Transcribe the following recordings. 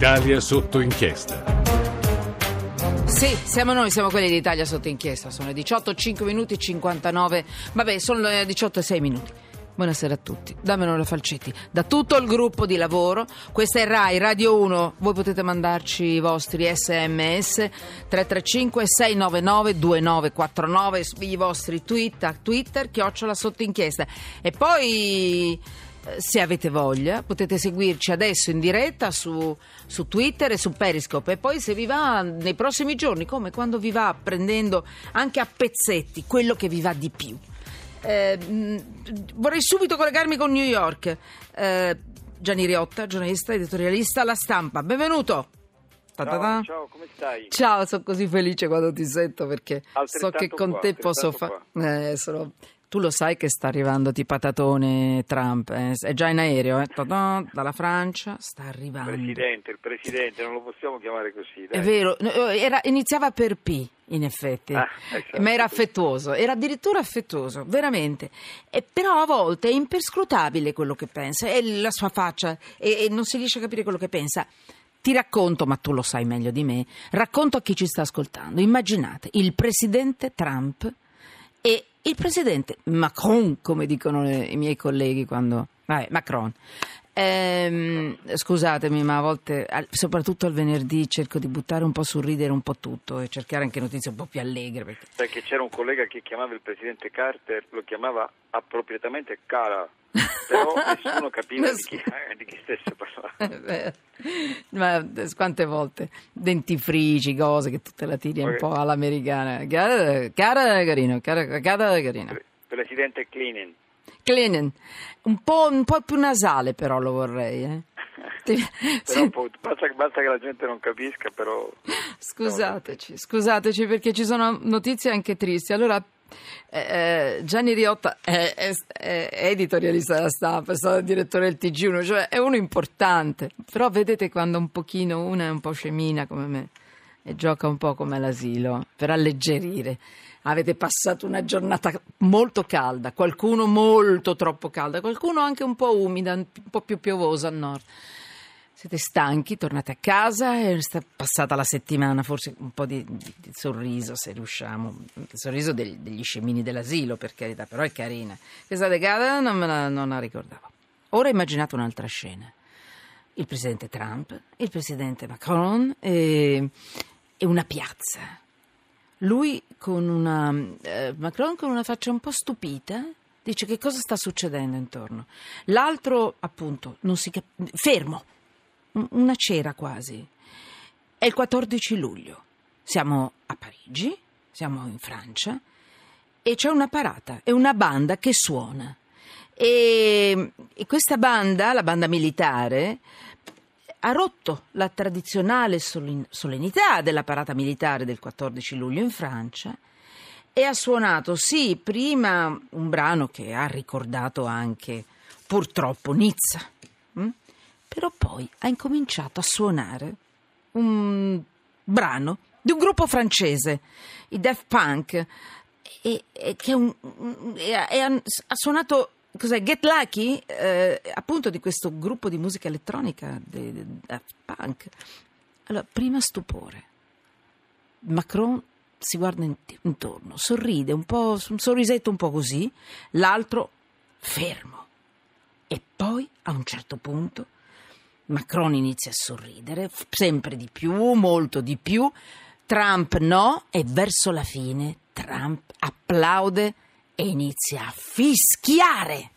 Italia sotto inchiesta. Sì, siamo noi, siamo quelli d'Italia sotto inchiesta. Sono le 18, 5 minuti e 59. Vabbè, sono le 18 e 6 minuti. Buonasera a tutti, dammelo la Falcetti, da tutto il gruppo di lavoro, questa è RAI Radio 1, voi potete mandarci i vostri sms 335 699 2949, i vostri tweet a Twitter, chiocciola sotto inchiesta e poi se avete voglia potete seguirci adesso in diretta su, su, Twitter e su Periscope e poi se vi va nei prossimi giorni come quando vi va prendendo anche a pezzetti quello che vi va di più eh, vorrei subito collegarmi con New York. Eh, Gianni Riotta, giornalista, editorialista, La Stampa. Benvenuto. Ciao, ciao, come stai? Ciao, sono così felice quando ti sento perché so che con qua, te posso fare. Eh, sono... Tu lo sai che sta arrivando ti patatone Trump, eh? è già in aereo, eh? dalla Francia, sta arrivando. Il presidente, il presidente, non lo possiamo chiamare così. Dai. È vero, era, iniziava per P, in effetti, ah, esatto. ma era affettuoso, era addirittura affettuoso, veramente. E però a volte è imperscrutabile quello che pensa, è la sua faccia e, e non si riesce a capire quello che pensa. Ti racconto, ma tu lo sai meglio di me, racconto a chi ci sta ascoltando. Immaginate il presidente Trump il presidente Macron, come dicono le, i miei colleghi quando... Vabbè, Macron. Ehm, scusatemi, ma a volte, soprattutto al venerdì, cerco di buttare un po' sul ridere un po' tutto e cercare anche notizie un po' più allegre. Perché, perché c'era un collega che chiamava il presidente Carter, lo chiamava appropriatamente Cara, però nessuno capiva di chi, eh, di chi stesse parlando. ma quante volte? Dentifrici, cose che tu te la tiri un po' all'americana. Cara, cara carino, cara, cara carino. Presidente Cleaning. Cleaning, un po', un po' più nasale però lo vorrei. Eh. basta, basta, che la gente non capisca, però... Scusateci, scusateci perché ci sono notizie anche tristi. Allora, eh, eh Gianni Riotta è, è, è, editorialista della stampa, è stato direttore del TG1, cioè è uno importante. Però vedete quando un pochino una è un po' scemina come me e gioca un po' come l'asilo per alleggerire avete passato una giornata molto calda, qualcuno molto troppo calda, qualcuno anche un po' umida, un po' più piovosa al nord. Siete stanchi, tornate a casa e è passata la settimana, forse un po' di, di, di sorriso se riusciamo, il sorriso degli, degli, scemini dell'asilo per carità, però è carina. Questa decada non me la, non la ricordavo. Ora immaginate un'altra scena. Il presidente Trump, il presidente Macron e, e una piazza lui con una eh, Macron con una faccia un po' stupita dice che cosa sta succedendo intorno. L'altro appunto non si cap- fermo. Una cera quasi. È il 14 luglio. Siamo a Parigi, siamo in Francia e c'è una parata, è una banda che suona. E, e questa banda, la banda militare, ha rotto la tradizionale solennità della parata militare del 14 luglio in Francia e ha suonato, sì, prima un brano che ha ricordato anche purtroppo Nizza, hm? però poi ha incominciato a suonare un brano di un gruppo francese, i Daft Punk, e, e che un, e, ha, ha suonato Cos'è? Get Lucky, eh, appunto di questo gruppo di musica elettronica, di, di Daft Punk. Allora, prima stupore. Macron si guarda intorno, sorride, un, po', un sorrisetto un po' così, l'altro fermo. E poi, a un certo punto, Macron inizia a sorridere, sempre di più, molto di più. Trump no, e verso la fine Trump applaude e inizia a fischiare.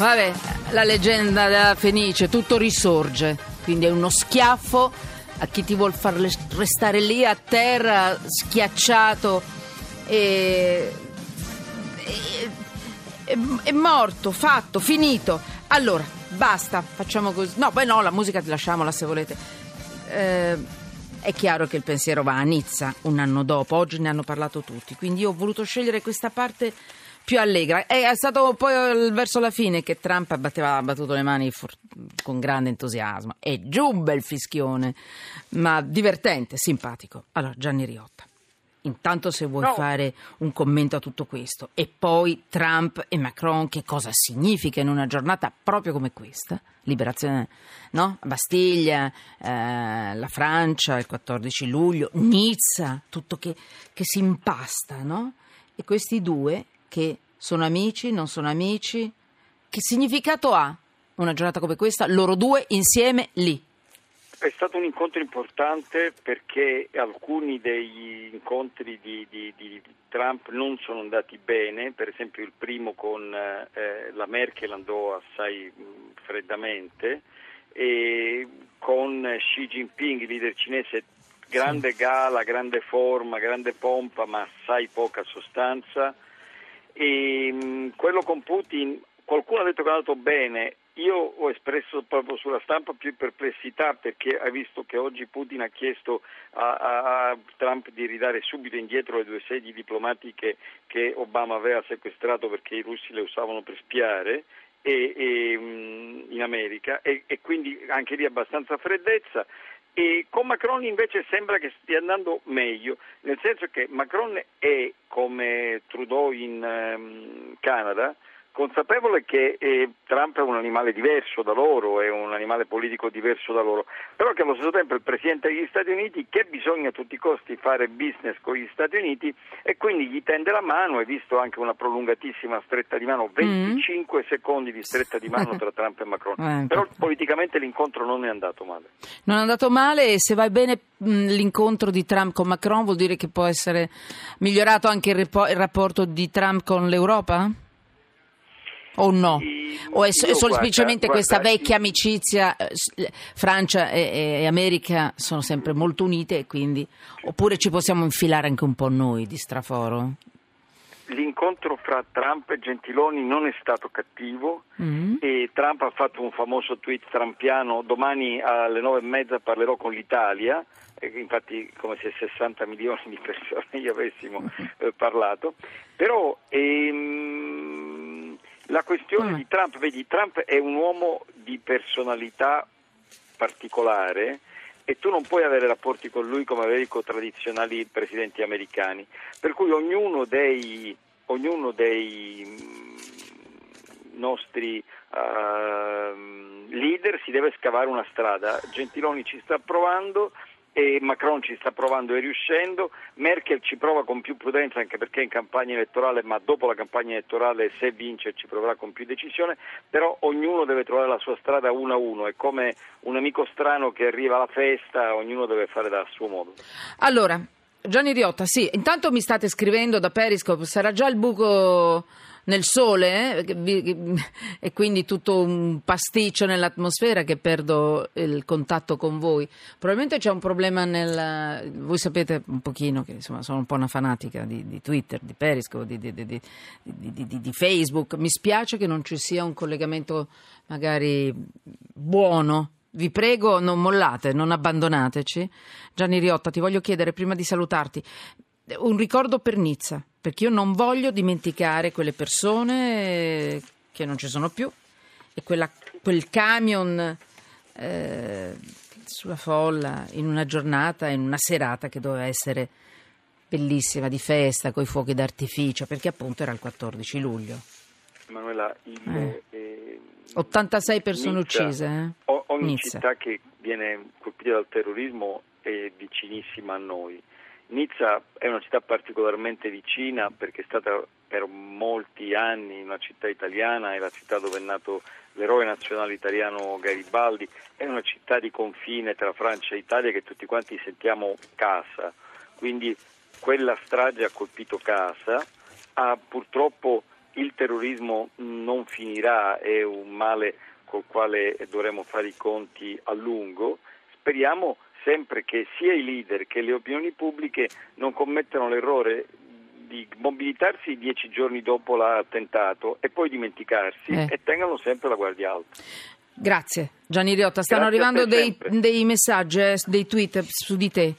Vabbè, la leggenda della Fenice, tutto risorge, quindi è uno schiaffo a chi ti vuol far restare lì a terra, schiacciato e... È, è morto, fatto, finito. Allora, basta, facciamo così. No, poi no, la musica lasciamola se volete. Eh, è chiaro che il pensiero va a Nizza un anno dopo, oggi ne hanno parlato tutti, quindi io ho voluto scegliere questa parte più allegra. È stato poi verso la fine che Trump ha battuto le mani for- con grande entusiasmo. E giù un bel fischione, ma divertente, simpatico. Allora, Gianni Riotta. Intanto se vuoi no. fare un commento a tutto questo e poi Trump e Macron che cosa significa in una giornata proprio come questa, liberazione, no? Bastiglia, eh, la Francia, il 14 luglio, Nizza, tutto che, che si impasta, no? E questi due che sono amici, non sono amici, che significato ha una giornata come questa, loro due insieme lì? È stato un incontro importante perché alcuni degli incontri di, di, di Trump non sono andati bene, per esempio il primo con eh, la Merkel andò assai mh, freddamente e con Xi Jinping, leader cinese, grande gala, grande forma, grande pompa, ma assai poca sostanza. E, mh, quello con Putin, qualcuno ha detto che è andato bene, io ho espresso proprio sulla stampa più perplessità perché hai visto che oggi Putin ha chiesto a, a, Trump di ridare subito indietro le due sedi diplomatiche che Obama aveva sequestrato perché i russi le usavano per spiare e, e, in America e, e quindi anche lì abbastanza freddezza. E con Macron invece sembra che stia andando meglio, nel senso che Macron è come Trudeau in um, Canada, consapevole che eh, Trump è un animale diverso da loro, è un animale politico diverso da loro, però che allo stesso tempo è il Presidente degli Stati Uniti che bisogna a tutti i costi fare business con gli Stati Uniti e quindi gli tende la mano, hai visto anche una prolungatissima stretta di mano, 25 mm. secondi di stretta di mano tra Trump e Macron, eh, però politicamente l'incontro non è andato male. Non è andato male e se va bene mh, l'incontro di Trump con Macron vuol dire che può essere migliorato anche il rapporto di Trump con l'Europa? O no? O è, è semplicemente guarda, questa guarda, vecchia amicizia, eh, Francia e, e, America sono sempre molto unite e quindi, oppure ci possiamo infilare anche un po' noi di straforo? L'incontro fra Trump e Gentiloni non è stato cattivo mm-hmm. e Trump ha fatto un famoso tweet trampiano, domani alle nove e mezza parlerò con l'Italia, infatti come se 60 milioni di persone gli avessimo eh, parlato, però ehm, la questione mm. di Trump, vedi, Trump è un uomo di personalità particolare e tu non puoi avere rapporti con lui come avevi con tradizionali presidenti americani, per cui ognuno dei, ognuno dei mm, nostri uh, leader si deve scavare una strada. Gentiloni ci sta provando, e Macron ci sta provando e riuscendo, Merkel ci prova con più prudenza anche perché è in campagna elettorale, ma dopo la campagna elettorale se vince ci proverà con più decisione, però ognuno deve trovare la sua strada uno a uno, è come un amico strano che arriva alla festa, ognuno deve fare da suo modo. Allora, Gianni Riotta, sì, intanto mi state scrivendo da Periscope, sarà già il buco nel sole eh, e quindi tutto un pasticcio nell'atmosfera che perdo il contatto con voi. Probabilmente c'è un problema nel... Voi sapete un pochino che insomma, sono un po' una fanatica di, di Twitter, di Periscope, di, di, di, Facebook. Mi spiace che non ci sia un collegamento magari buono vi prego, non mollate, non abbandonateci. Gianni Riotta, ti voglio chiedere prima di salutarti un ricordo per Nizza, perché io non voglio dimenticare quelle persone che non ci sono più e quella, quel camion eh, sulla folla in una giornata, in una serata che doveva essere bellissima, di festa, con i fuochi d'artificio, perché appunto era il 14 luglio. Emanuela, il, eh. Eh, 86 persone Nizza, uccise. Eh? Ogni Nizza. città che viene colpita dal terrorismo è vicinissima a noi Nizza è una città particolarmente vicina perché è stata per molti anni una città italiana, è la città dove è nato l'eroe nazionale italiano Garibaldi, è una città di confine tra Francia e Italia che tutti quanti sentiamo casa, quindi quella strage ha colpito casa, ha purtroppo il terrorismo non finirà, è un male col quale dovremo fare i conti a lungo. Speriamo sempre che sia i leader che le opinioni pubbliche non commettano l'errore di mobilitarsi dieci giorni dopo l'attentato e poi dimenticarsi Eh. e tengano sempre la guardia alta. Grazie Gianni Riotta, stanno Grazie arrivando dei, dei messaggi, eh, dei tweet su di te.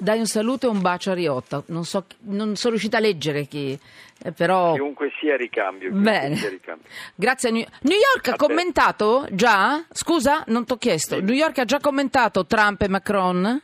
Dai un saluto e un bacio a Riotta. Non, so, non sono riuscita a leggere chi, eh, però... Chiunque sia ricambio. Bene. sia ricambio. Grazie a New, New York ha A te. commentato già? Scusa, non ti ho chiesto. Sì. New York ha già commentato Trump e Macron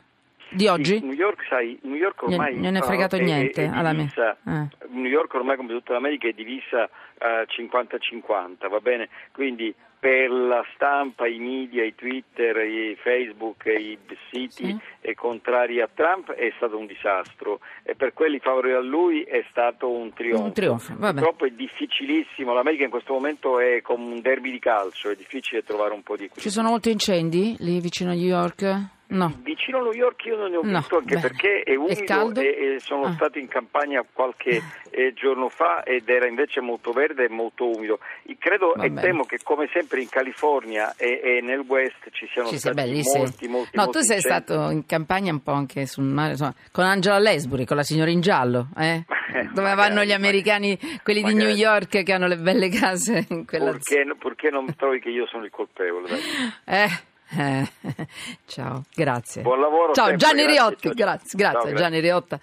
di oggi? New York, sai, New York ormai Non ne è fregato è- niente è alla mia. divisa- Eh. New York ormai come tutta l'America è divisa eh, 50-50, va bene? Quindi per la stampa, i media, i Twitter, i Facebook, i siti Sì. contrari a Trump è stato un disastro e per quelli favorevoli a lui è stato un trionfo. Un trionfo. Purtroppo è difficilissimo, l'America in questo momento è come un derby di calcio, è difficile trovare un po' di equilibrio. Ci sono molti incendi lì vicino a New York? No. Vicino a New York io non ne ho No, visto anche bene. perché è umido e, e sono Ah. stato in campagna qualche eh, giorno fa ed era invece molto verde e molto umido. I- Credo Va e bene. temo che come sempre in California e, e nel West ci siano Ci stati sì. molti, molti, No, molti tu sei incendi. stato in campagna un po' anche sul mare, insomma, con Angela Lesbury, con la signora in giallo, eh? Dove vanno gli americani, quelli di magari. New York che hanno le belle case in quella Purché, purché non trovi che io sono il colpevole. dai. Eh, eh, ciao, grazie. Buon lavoro Ciao sempre, Gianni grazie, ciao. grazie, grazie Ciao, grazie. Gianni Riotta.